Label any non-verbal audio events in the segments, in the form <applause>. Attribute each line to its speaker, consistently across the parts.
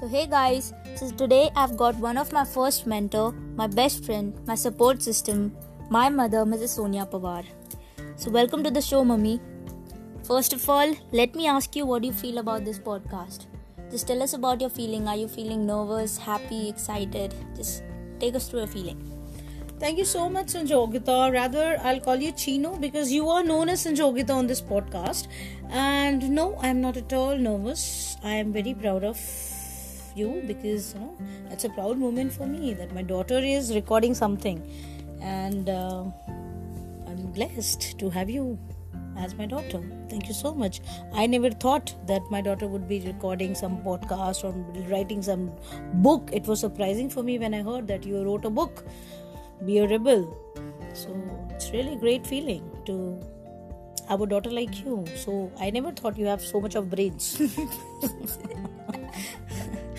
Speaker 1: So, hey guys, so today I've got one of my first mentor, my best friend, my support system, my mother, Mrs. Sonia Pawar. So, welcome to the show, Mummy. First of all, let me ask you what you feel about this podcast. Just tell us about your feeling. Are you feeling nervous, happy, excited? Just take us through your feeling.
Speaker 2: Thank you so much, Sanjogita. Rather, I'll call you Chino because you are known as Sanjogita on this podcast. And no, I'm not at all nervous. I am very proud of you because you know it's a proud moment for me that my daughter is recording something, and uh, I'm blessed to have you as my daughter. Thank you so much. I never thought that my daughter would be recording some podcast or writing some book. It was surprising for me when I heard that you wrote a book, Be a Rebel. So it's really great feeling to have a daughter like you. So I never thought you have so much of brains. <laughs> <laughs>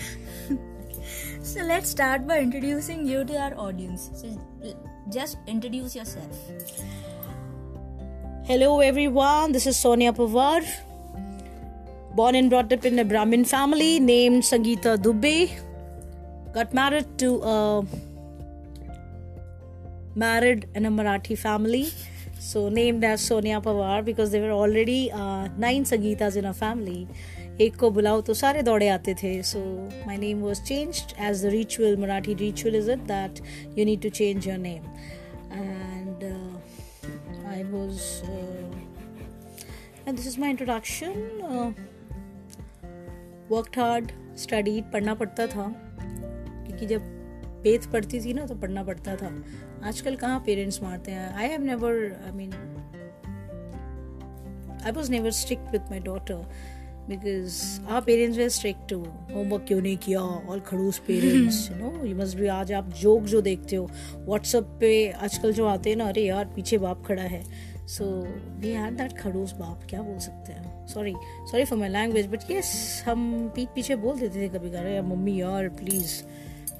Speaker 1: So, let's start by introducing you to our audience. So, just introduce yourself.
Speaker 2: Hello, everyone. This is Sonia Pawar. Born and brought up in a Brahmin family named Sangeeta Dubey. Got married to a married in a Marathi family. So named as Sonia Pawar because there were already uh, nine Sangeetas in a family. एक को बुलाओ तो सारे दौड़े आते थे। So my name was change as the ritual Marathi ritual is it that you need to change your name and I was and this is my introduction worked hard study पढ़ना पड़ता था। क्योंकि जब बेत पढ़ती थी ना तो पढ़ना पड़ता था। आजकल कहाँ पेरेंट्स मारते हैं? I have never I mean I was never strict with my daughter because our parents were strict to homework क्यों नहीं किया? ऑल खड़ूस parents you know you must भी आज आप जोक जो देखते हो व्हाट्सअप पे आजकल जो आते हैं ना अरे यार पीछे बाप खड़ा है। सो वी हैड दैट खड़ूस बाप क्या बोल सकते हैं? Sorry sorry for my language but yes हम पीठ पीछे बोल देते थे कभी कभी यार मम्मी यार प्लीज़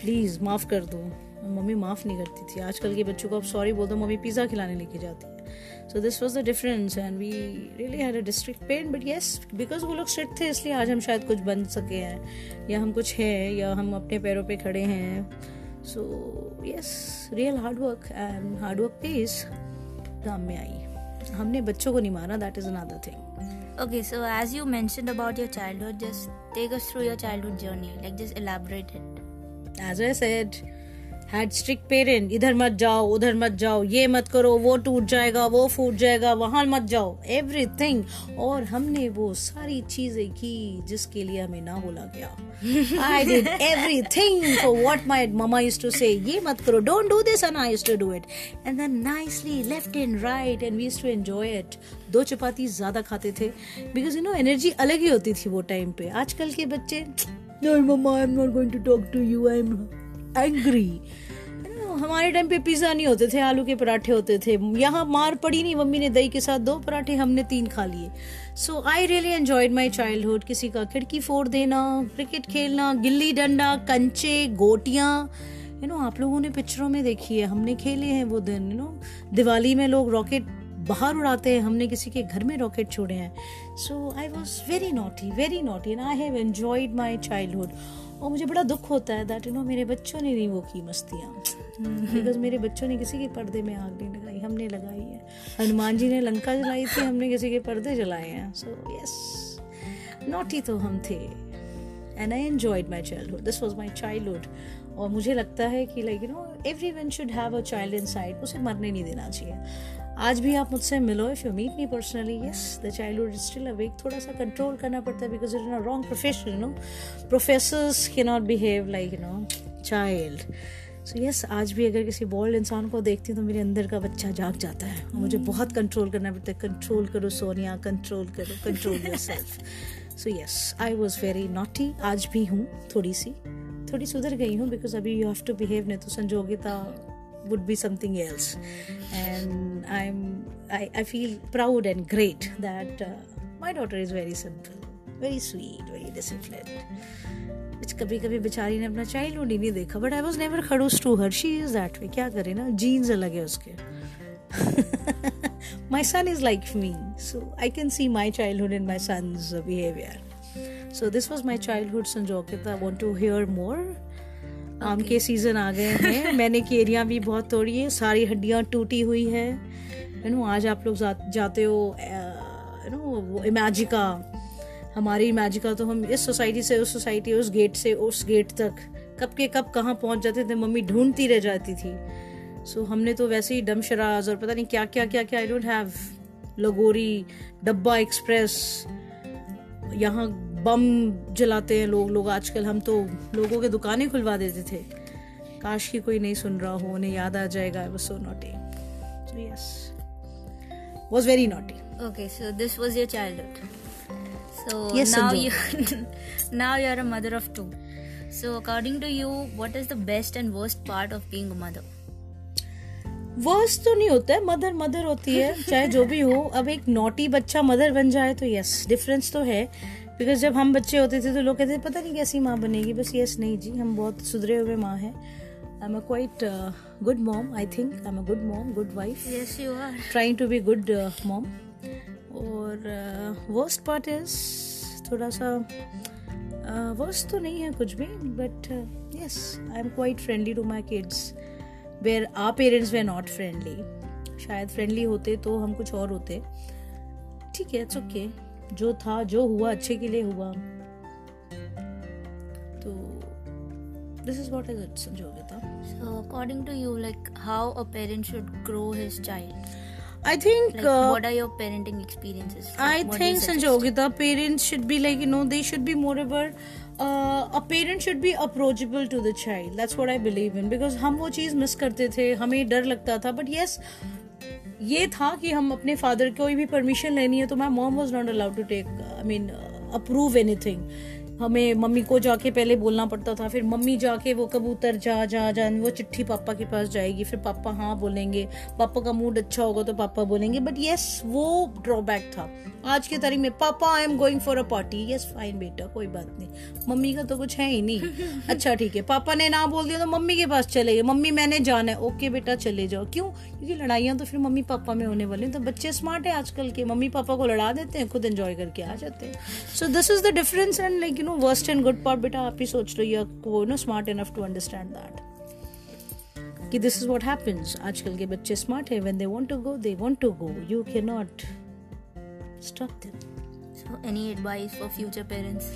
Speaker 2: प्लीज़ माफ़ कर दो। मम्मी माफ़ नहीं करती थी। आजकल के बच्चों को आप सॉरी बोल दो मम्मी पिज़्ज़ा खिलाने लेके जाती so this was the difference and we really had a district pain but yes because वो लोग स्ट्रिक्ट थे इसलिए आज हम शायद कुछ बन सके हैं या हम कुछ हैं या हम अपने पैरों पे खड़े हैं so yes real hard work and hard work pays काम में आई हमने बच्चों को नहीं मारा that is another thing
Speaker 1: Okay, so as you mentioned about your childhood, just take us through your childhood journey. Like, just elaborate it.
Speaker 2: As I said, had strict parent इधर मत जाओ उधर मत जाओ ये मत करो वो टूट जाएगा वो फूट जाएगा वहाँ मत जाओ। एवरीथिंग और हमने वो सारी चीज़ें की जिसके लिए हमें ना बोला गया। I did everything for what my mama used to say ये मत करो don't do this and I used to do it and then nicely left and right and we used to enjoy it दो चपाती ज़्यादा खाते थे because you no energy अलग ही होती थी वो टाइम पे। आजकल के बच्चे No, mama, I'm not going to talk to you. I'm angry. हमारे टाइम पे पिज्जा नहीं होते थे, आलू के पराठे होते थे। यहाँ मार पड़ी नहीं, मम्मी ने दही के साथ दो पराठे, हमने तीन खा लिए। So I really enjoyed my childhood किसी का खिड़की फोड़ देना क्रिकेट खेलना, गिल्ली डंडा, कंचे, गोटियाँ। यू नो आप लोगों ने पिक्चरों में देखी है, हमने खेले हैं वो दिन। यू नो दिवाली में लोग रॉकेट बाहर उड़ाते हैं, हमने किसी के घर में रॉकेट छोड़े हैं। So I was very naughty very naughty and I have enjoyed my childhood और मुझे बड़ा दुख होता है दैट यू नो मेरे बच्चों ने नहीं वो की मस्तियाँ। बिकॉज़ मेरे बच्चों ने किसी के पर्दे में आग नहीं लगाई हमने लगाई है। हनुमान जी ने लंका जलाई थी हमने किसी के पर्दे जलाए हैं। सो यस नॉटी तो हम थे। And I enjoyed my childhood this was my childhood और मुझे लगता है कि like you know everyone should have a child inside उसे मरने नहीं देना चाहिए। आज भी आप मुझसे मिलो if you meet me personally yes the childhood is still awake थोड़ा सा कंट्रोल करना पड़ता है because it in a wrong profession you know professors के not behave like you know child so yes आज भी अगर किसी बोल्ड इंसान को देखती हूँ तो मेरे अंदर का बच्चा जाग जाता है। और मुझे बहुत कंट्रोल करना पड़ता है। कंट्रोल करो, सोनिया कंट्रोल करो control yourself so yes I was very naughty आज भी हूँ थोड़ी सी। थोड़ी सुधर गई हूँ बिकॉज़ अभी यू हैव टू बिहेव नहीं तो Sanjogita would be something else and i'm i, I feel proud and great that uh, my daughter is very simple very sweet very disciplined कभी कभी बेचारी ने अपना चाइल्ड हुड ही नहीं देखा बट आई वॉज नेवर खड़ूस to her she is that way क्या करे ना जीन्स अलग है उसके my son is like me so I can see my childhood in my son's behaviour so this was my childhood संजोकित I want to आम के season आ गए हैं। <laughs> मैंने केरियाँ भी बहुत तोड़ी है। सारी हड्डियाँ टूटी हुई है। यू नो आज आप लोग जा, जाते हो यू नो वो इमेजिका हमारी इमेजिका तो हम इस सोसाइटी से उस सोसाइटी उस गेट से उस गेट तक कब के कब कहाँ पहुँच जाते थे मम्मी ढूंढती रह जाती थी। सो so, हमने तो वैसे ही डम शराज और पता नहीं क्या क्या क्या क्या आई डोंट हैव लगोरी डब्बा एक्सप्रेस यहाँ बम जलाते हैं लोग लोग आजकल हम तो लोगों के दुकानें खुलवा देते थे। काश की कोई नहीं सुन रहा हो उन्हें याद आ जाएगा वो so naughty yes was very naughty
Speaker 1: okay so this was your childhood so now
Speaker 2: now
Speaker 1: you are a mother of two so according to you what is the best and worst part of being mother
Speaker 2: worse तो नहीं होता है mother mother होती है <laughs> चाहे जो भी हो। अब एक नोटी बच्चा मदर बन जाए तो यस डिफरेंस तो है। बिकॉज़ जब हम बच्चे होते थे तो लोग कहते थे पता नहीं कैसी माँ बनेगी। बस यस नहीं जी हम बहुत सुधरे हुए माँ हैं। I am a quite good mom I think I am a good mom good wife
Speaker 1: Yes, you are.
Speaker 2: Trying to be good mom और वर्स्ट पार्ट इज़ थोड़ा सा वर्स्ट तो नहीं है कुछ भी but yes I am quite friendly to my kids where our parents were not friendly शायद friendly होते तो हम कुछ और होते। ठीक है इट्स ओके जो था जो हुआ अच्छे के लिए हुआ तो this is what is it Sanjogita
Speaker 1: So according to you, like how a parent should grow his child?
Speaker 2: I think
Speaker 1: Like uh, what are your parenting experiences? Like, I
Speaker 2: think? Sanjogita parents should be like you know they should be moreover uh, a parent should be approachable to the child that's what I believe in because हम वो चीज़ miss करते थे हमें डर लगता था but yes ये था कि हम अपने फादर कोई भी परमिशन लेनी है तो my mom was not allowed to take I mean approve anything हमें मम्मी को जाके पहले बोलना पड़ता था फिर मम्मी जाके वो कबूतर जा जा जा वो चिट्ठी पापा के पास जाएगी फिर पापा हाँ बोलेंगे पापा का मूड अच्छा होगा तो पापा बोलेंगे बट यस वो ड्रॉबैक था. आज के तारीख में papa I am going for a party yes fine बेटा कोई बात नहीं. मम्मी का तो कुछ है ही नहीं. <laughs> अच्छा ठीक है पापा ने ना बोल दिया तो मम्मी के पास चले गए. मम्मी मैंने जाना है. ओके बेटा चले जाओ. क्यों? क्योंकि लड़ाइयाँ तो फिर मम्मी पापा में होने वाली हैं। तो बच्चे स्मार्ट है आजकल के। मम्मी पापा को लड़ा देते हैं, खुद एंजॉय करके आ जाते हैं। So this is the difference and like you know worst and good part बेटा, आप ही सोच रही है को no smart enough to understand that कि दिस इज़ व्हाट हैपेंस आजकल के बच्चे स्मार्ट है। When they want to go they want to go you can not stop them
Speaker 1: So, any advice for future parents?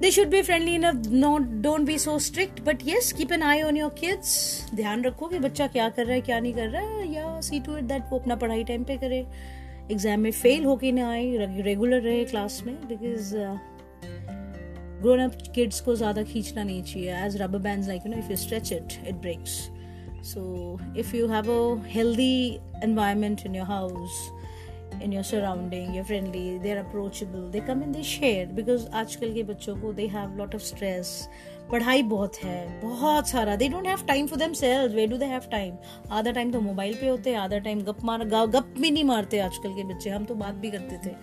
Speaker 2: They should be friendly enough, not, don't be so strict, but yes, keep an eye on your kids. ध्यान रखो कि बच्चा क्या कर रहा है, क्या नहीं कर रहा है, या see to it that वो अपना पढ़ाई टाइम पे करे। एग्ज़ाम में फेल होके ना आए रेगुलर रहे क्लास में बिकॉज़ ग्रोन अप किड्स को ज़्यादा खींचना नहीं चाहिए। As rubber band like you know if you stretch it it breaks so if you have a healthy environment in your house in your surrounding you're friendly they're approachable they come and they share because आजकल के बच्चों को they have lot of stress पढ़ाई बहुत है बहुत सारा। They don't have time for themselves. Where do they have time? आधा टाइम तो मोबाइल पे होते हैं आधा टाइम गप मार गप भी नहीं मारते आजकल के बच्चे। हम तो बात भी करते थे।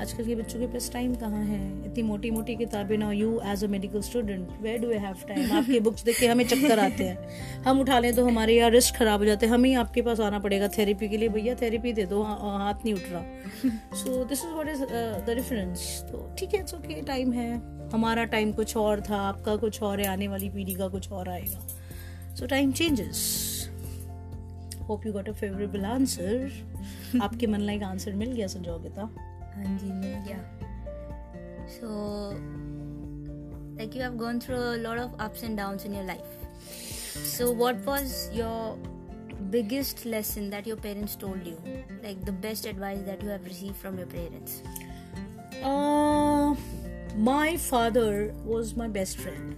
Speaker 2: आजकल के बच्चों के पास टाइम कहाँ है? इतनी मोटी मोटी किताबें ना। You as a medical student where do have time आपके बुक्स देख के हमें चक्कर आते हैं। हम उठा लें तो हमारे यहाँ रिस्क खराब हो जाते हैं। हमें ही आपके पास आना पड़ेगा थेरेपी के लिए। भैया थेरेपी दे दो। हाथ नहीं उठ रहा। So this is what is the difference तो ठीक है ओके टाइम है। हमारा टाइम कुछ और था आपका कुछ और है आने वाली पीढ़ी का कुछ और आएगा। So time changes hope you got a favourable answer आपके मन लाइक आंसर मिल गया संजोगिता।
Speaker 1: हाँ जी मिल गया। So like you have gone through lot of ups and downs in your life so what was your biggest lesson that your parents told you? Like the best advice that you have received from your parents?
Speaker 2: Uh, my father was my best friend.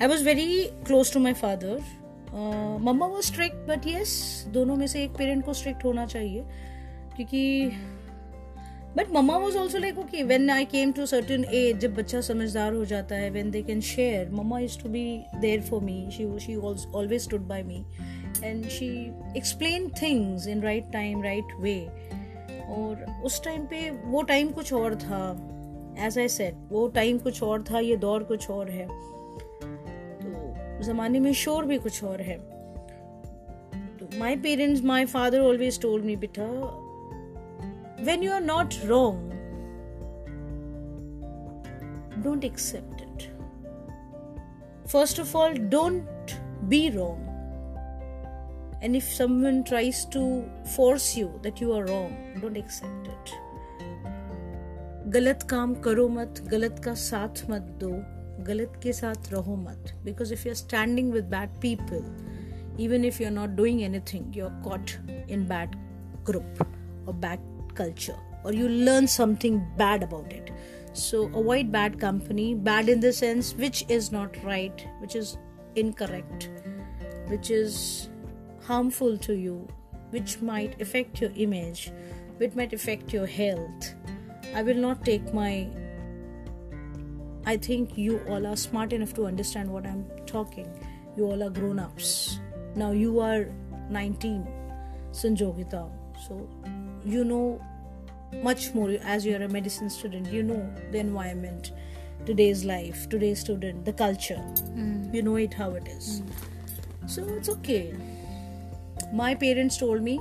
Speaker 2: I was very close to my father. Mama was strict, but yes, दोनों में से एक parent को strict होना चाहिए क्योंकि but mama was also like okay when I came to certain age जब बच्चा समझदार हो जाता है when they can share mama is to be there for me she she always stood by me and she explain things in right time right way और उस time पे वो टाइम कुछ और था एज आई सेट वो time कुछ और था, ये दौर कुछ और है। तो जमाने में शोर भी कुछ और है। My parents my father always told me बिठा when you are not wrong don't accept it first of all don't be wrong and if someone tries to force you that you are wrong don't accept it गलत काम करो मत, गलत का साथ मत दो, गलत के साथ रहो मत. Because if you are standing with bad people even if you are not doing anything you are caught in bad group और बैड कल्चर और you learn something bad about it so avoid bad company bad in the sense which is not right which is incorrect which is harmful to you which might effect your image which might effect your health i will not take my i think you all are smart enough to understand what i'm talking. You all are grown ups now you are 19 sanjogita. So you know much more. As you are a medicine student you know the environment today's life today's student the culture. Mm. you know it how it is. Mm. so it's okay. My parents told me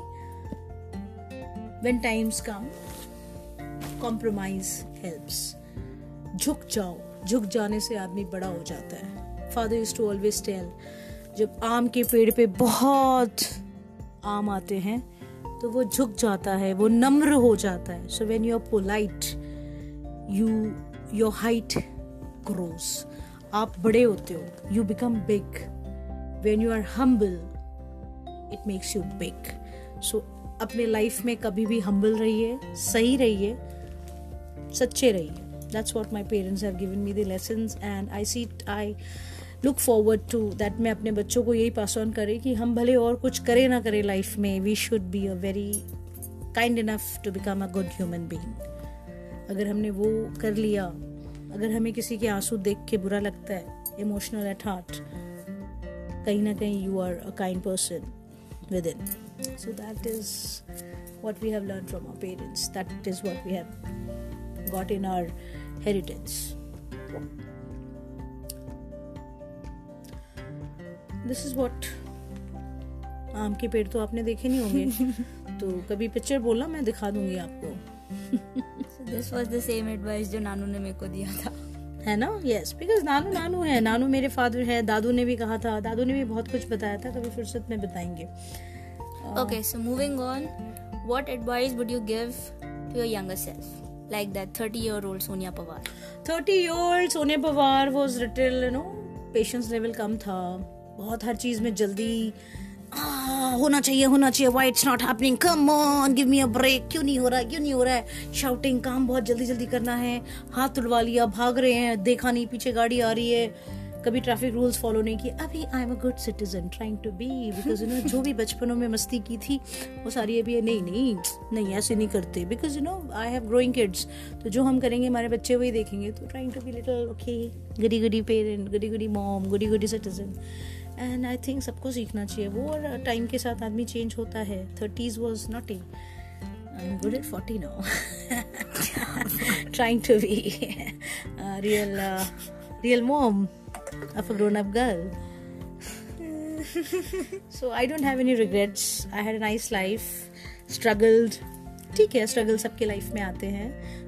Speaker 2: when times come compromise helps. झुक जाओ। झुक जाने से आदमी बड़ा हो जाता है। Father use to always tell जब आम के पेड़ पे बहुत आम आते हैं तो वो झुक जाता है, वो नम्र हो जाता है। So when you are polite you your height grows आप बड़े होते हो you become big when you are humble it makes you big so अपने लाइफ में कभी भी हम्बल रहिए, सही रहिए। सच्चे रहिए। That's what my parents have given me the lesson and I see I look forward to that मैं अपने बच्चों को यही पास ऑन करें कि हम भले और कुछ करें ना करें लाइफ में we should be a very kind enough to become a good human being अगर हमने वो कर लिया, अगर हमें किसी के आँसू देख के बुरा लगता है इमोशनल एट हार्ट कहीं ना कहीं you are a kind person within so that is what we have learned from our parents. That is what we have got in our heritage. This is what आम के पेड़ तो आपने देखे नहीं होंगे। <laughs> तो कभी पिक्चर बोला मैं दिखा दूँगी आपको।
Speaker 1: This was the same advice जो नानू ने मेरे को दिया था।
Speaker 2: है ना? यस बिकॉज़ नानू नानू है। नानू मेरे फादर है। दादू ने भी कहा था। दादू ने भी बहुत कुछ बताया था कभी फुर्सत में बताएँगे।
Speaker 1: Okay so moving on what advice would you give to your younger self like that 30 year old sonia pawar.
Speaker 2: 30 year old sonia pawar was little, you know, patience level कम था। बहुत हर चीज़ में जल्दी होना चाहिए होना चाहिए why it's not happening come on give me a break क्यों नहीं हो रहा है, क्यों नहीं हो रहा है? शाउटिंग काम बहुत जल्दी जल्दी करना है, हाथ तुड़वा लिया, भाग रहे हैं, देखा नहीं, पीछे गाड़ी आ रही है। कभी ट्रैफ़िक रूल्स फॉलो नहीं किए। अभी I am a good citizen trying to be because you know जो भी बचपनों में मस्ती की थी, वो सारी अभी नहीं नहीं नहीं, ऐसे नहीं करते। Because you know I have growing kids तो जो हम करेंगे, हमारे बच्चे वही देखेंगे। तो trying to be little okay goody goody parent goody goody mom goody goody citizen and I think सबको सीखना चाहिए। वो और टाइम के साथ आदमी चेंज होता है। Thirties was not a I am good at forty now trying to be real real mom of a grown up girl. so I don't have any regrets. I had a nice life, struggled. ठीक है struggle सबके life में आते हैं.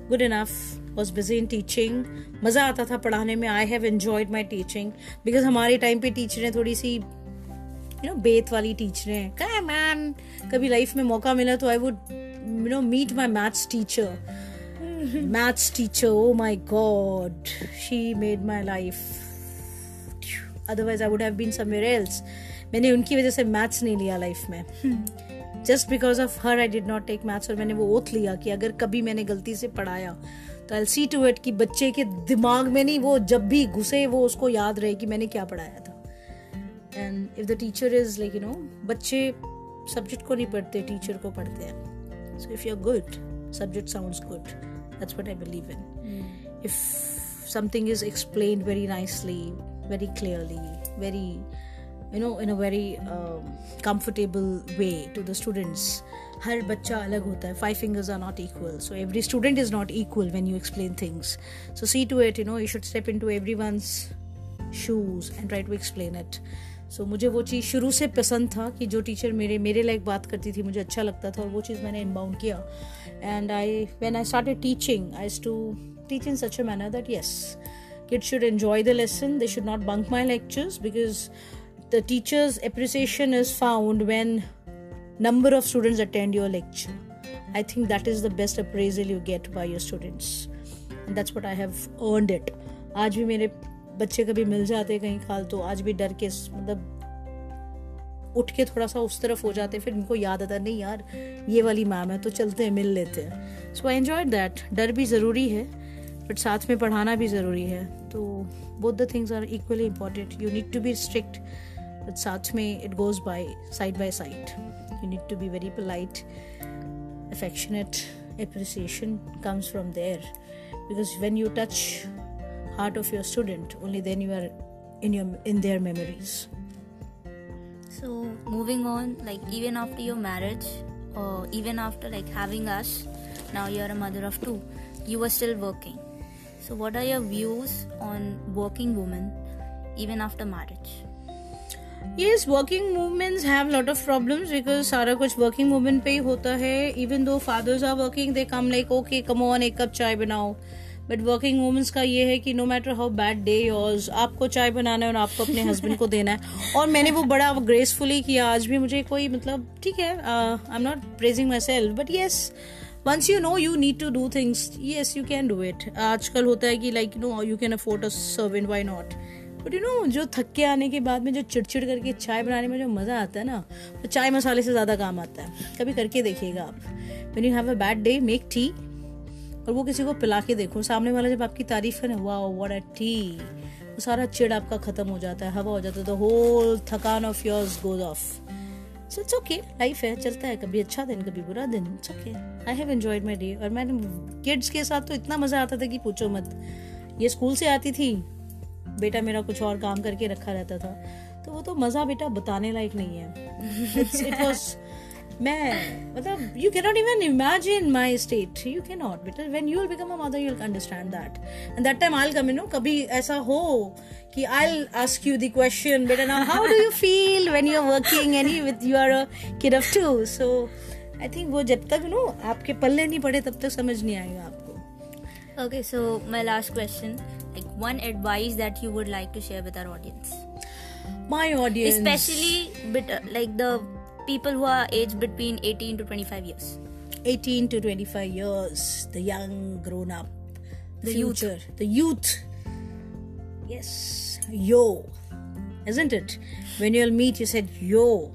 Speaker 2: Good enough was busy in teaching मज़ा आता था पढ़ाने में. I have enjoyed my teaching because हमारे टाइम पे टीचरें थोड़ी सी यू नो बेत वाली टीचरें क्या मैन कभी लाइफ में मौका मिला तो I would you know meet my maths teacher maths teacher oh my God she made my life otherwise I would have been somewhere else मैंने उनकी वजह से मैथ्स नहीं लिया लाइफ में। Just because of her I did not take maths और मैंने वो ओथ लिया कि अगर कभी मैंने गलती से पढ़ाया तो आई सी टू इट कि बच्चे के दिमाग में नहीं वो जब भी घुसे वो उसको याद रहे कि मैंने क्या पढ़ाया था। And if the teacher is like you know बच्चे सब्जेक्ट को नहीं पढ़ते टीचर को पढ़ते हैं। So if you are good subject sounds good that's what I believe in if something is explained very nicely very clearly, very you know in a very uh, comfortable way to the students. हर बच्चा अलग होता है five fingers are not equal so every student is not equal when you explain things so see to it you know you should step in to every one's shoes and try to explain it so मुझे वो चीज़ शुरू से पसंद था कि जो teacher मेरे मेरे लाइक बात करती थी मुझे अच्छा लगता था और वो चीज़ मैंने इनबाउंड किया and I when I started teaching I to teach in such a manner that yes kids should enjoy the lesson they should not bunk my lectures because the teacher's appreciation is found when number of students attend your lecture i think that is the best appraisal you get by your students and that's what i have earned it आज भी मेरे बच्चे कभी मिल जाते कहीं खाल तो आज भी डर के मतलब उठ के थोड़ा सा उस तरफ़ हो जाते फिर इनको याद आता नहीं यार ये वाली मैम है तो चलते हैं मिल लेते हैं सो आई एंजॉय दैट डर भी ज़रूरी है बट साथ में पढ़ाना भी ज़रूरी है तो both the things are equally important you need to be strict but साथ में it goes by side by side you need to be very polite affectionate appreciation comes from there because when you touch heart of your student only then you are in your in their memories
Speaker 1: So moving on, like even after your marriage, or even after like having us, now you're a mother of two, you were still working. So what are your views on working women even after marriage?
Speaker 2: yes working women have lot of problems because सारा कुछ working women पे ही होता है even though fathers are working they come like okay come on एक cup चाय बनाओ but working women's का ये है कि no matter how bad day yours आपको चाय बनाना है और आपको अपने हस्बैंड को देना है और मैंने वो बड़ा ग्रेसफुली किया आज भी मुझे कोई मतलब ठीक है I am not praising myself but yes once you know you need to do things yes you can do it आजकल होता है कि like no you can afford a servant why not but you know जो थक आने के बाद में, जो चिड़चिड़ करके चाय बनाने में जो मज़ा आता है ना तो चाय मसाले से ज़्यादा काम आता है। कभी करके देखिएगा आप। When you have a bad day make tea और वो किसी को पिला के देखो। सामने वाला जब आपकी तारीफ़ करे वाह व्हाट अ टी वो सारा चिड़ आपका खत्म हो जाता है, हवा हो जाता है द होल थकान of yours goes off so it's okay life है, चलता है. कभी अच्छा दिन, कभी बुरा दिन. It's okay I have enjoyed my day और मैंने किड्स के साथ तो इतना मज़ा आता था कि पूछो मत. ये स्कूल से आती थी. बेटा मेरा कुछ और काम करके रखा रहता था. तो वो तो मज़ा बेटा बताने लायक नहीं है. इट वॉज़ मैं मतलब you can not even imagine my state you can not because when you will become a mother you will understand that and that time I come no कभी ऐसा हो कि I ask you the question बेटा now how do you feel when you are working any with you are a kid of two so I think वो जब तक no आपके पल्ले नहीं पड़े तब तक समझ नहीं आएगा आपको।
Speaker 1: Okay, so my last question like one advice that you would like to share with our audience,
Speaker 2: My audience.
Speaker 1: especially bit, uh, like the people who are aged between 18 to 25 years.
Speaker 2: 18 to 25 years, the young grown up, the,
Speaker 1: The youth.
Speaker 2: future, the youth. Yes, yo, isn't it? When you'll meet, you said yo.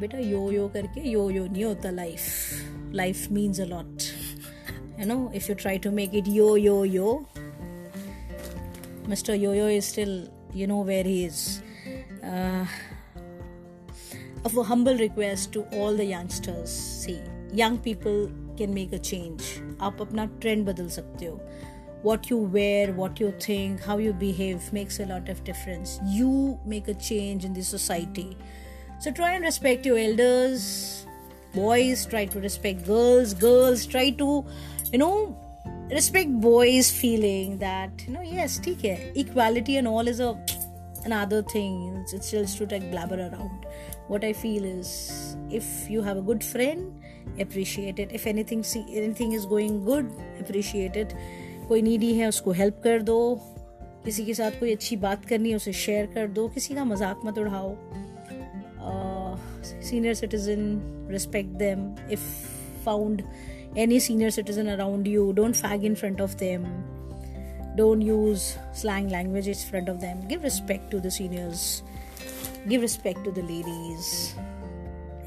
Speaker 2: बेटा यो यो करके यो यो नहीं होता life life means a lot you know if you try to make it yo yo yo mr yo yo is still you know where he is uh, of a humble request to all the youngsters see young people can make a change आप अपना trend बदल सकते हो what you wear what you think how you behave makes a lot of difference you make a change in the society so try and respect your elders boys try to respect girls girls try to you know respect boys feeling that you know yes ठीक है equality and all is a another thing it's, it's just to like blabber around what i feel is if you have a good friend appreciate it if anything see anything is going good appreciate it कोई needy है उसको help कर दो किसी के साथ कोई अच्छी बात करनी है उसे शेयर कर दो किसी का मजाक मत उड़ाओ senior citizen respect them if found any senior citizen around you don't fag in front of them don't use slang languages in front of them give respect to the seniors Give respect to the ladies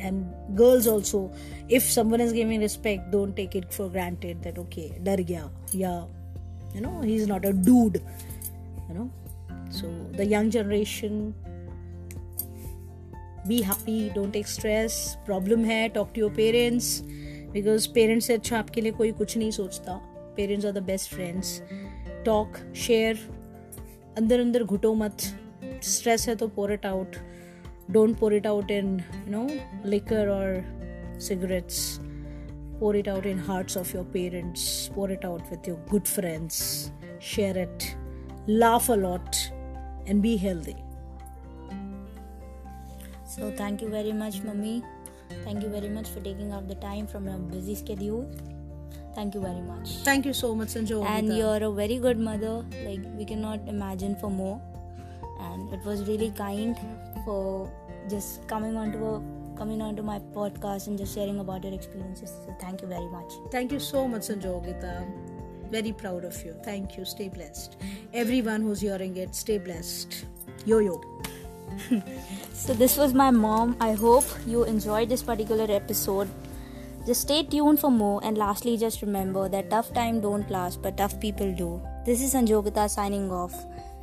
Speaker 2: and girls also if someone is giving respect don't take it for granted that okay dar gaya yeah you know he's not a dude you know so the young generation be happy don't take stress problem है talk to your parents because parents से अच्छा आपके लिए कोई कुछ नहीं सोचता parents are the best friends talk share अंदर अंदर घुटो मत स्ट्रेस है तो pour it out don't pour it out in you know liquor और cigarettes pour it out in hearts of your parents pour it out with your good friends share it laugh a lot and be healthy
Speaker 1: So thank you very much, mummy. Thank you very much for taking out the time from your busy schedule. Thank you very much.
Speaker 2: Thank you so much, Sanjogita.
Speaker 1: And you're a very good mother. Like we cannot imagine for more. And it was really kind for just coming onto a coming onto my podcast and just sharing about your experiences. So thank you very much.
Speaker 2: Thank you so much, Sanjogita. Very proud of you. Thank you. Stay blessed. Everyone who's hearing it, stay blessed. Yo yo. <laughs>
Speaker 1: so this was my mom. I hope you enjoyed this particular episode. Just stay tuned for more and lastly just remember that tough time don't last but tough people do. This is Sanjogita signing off.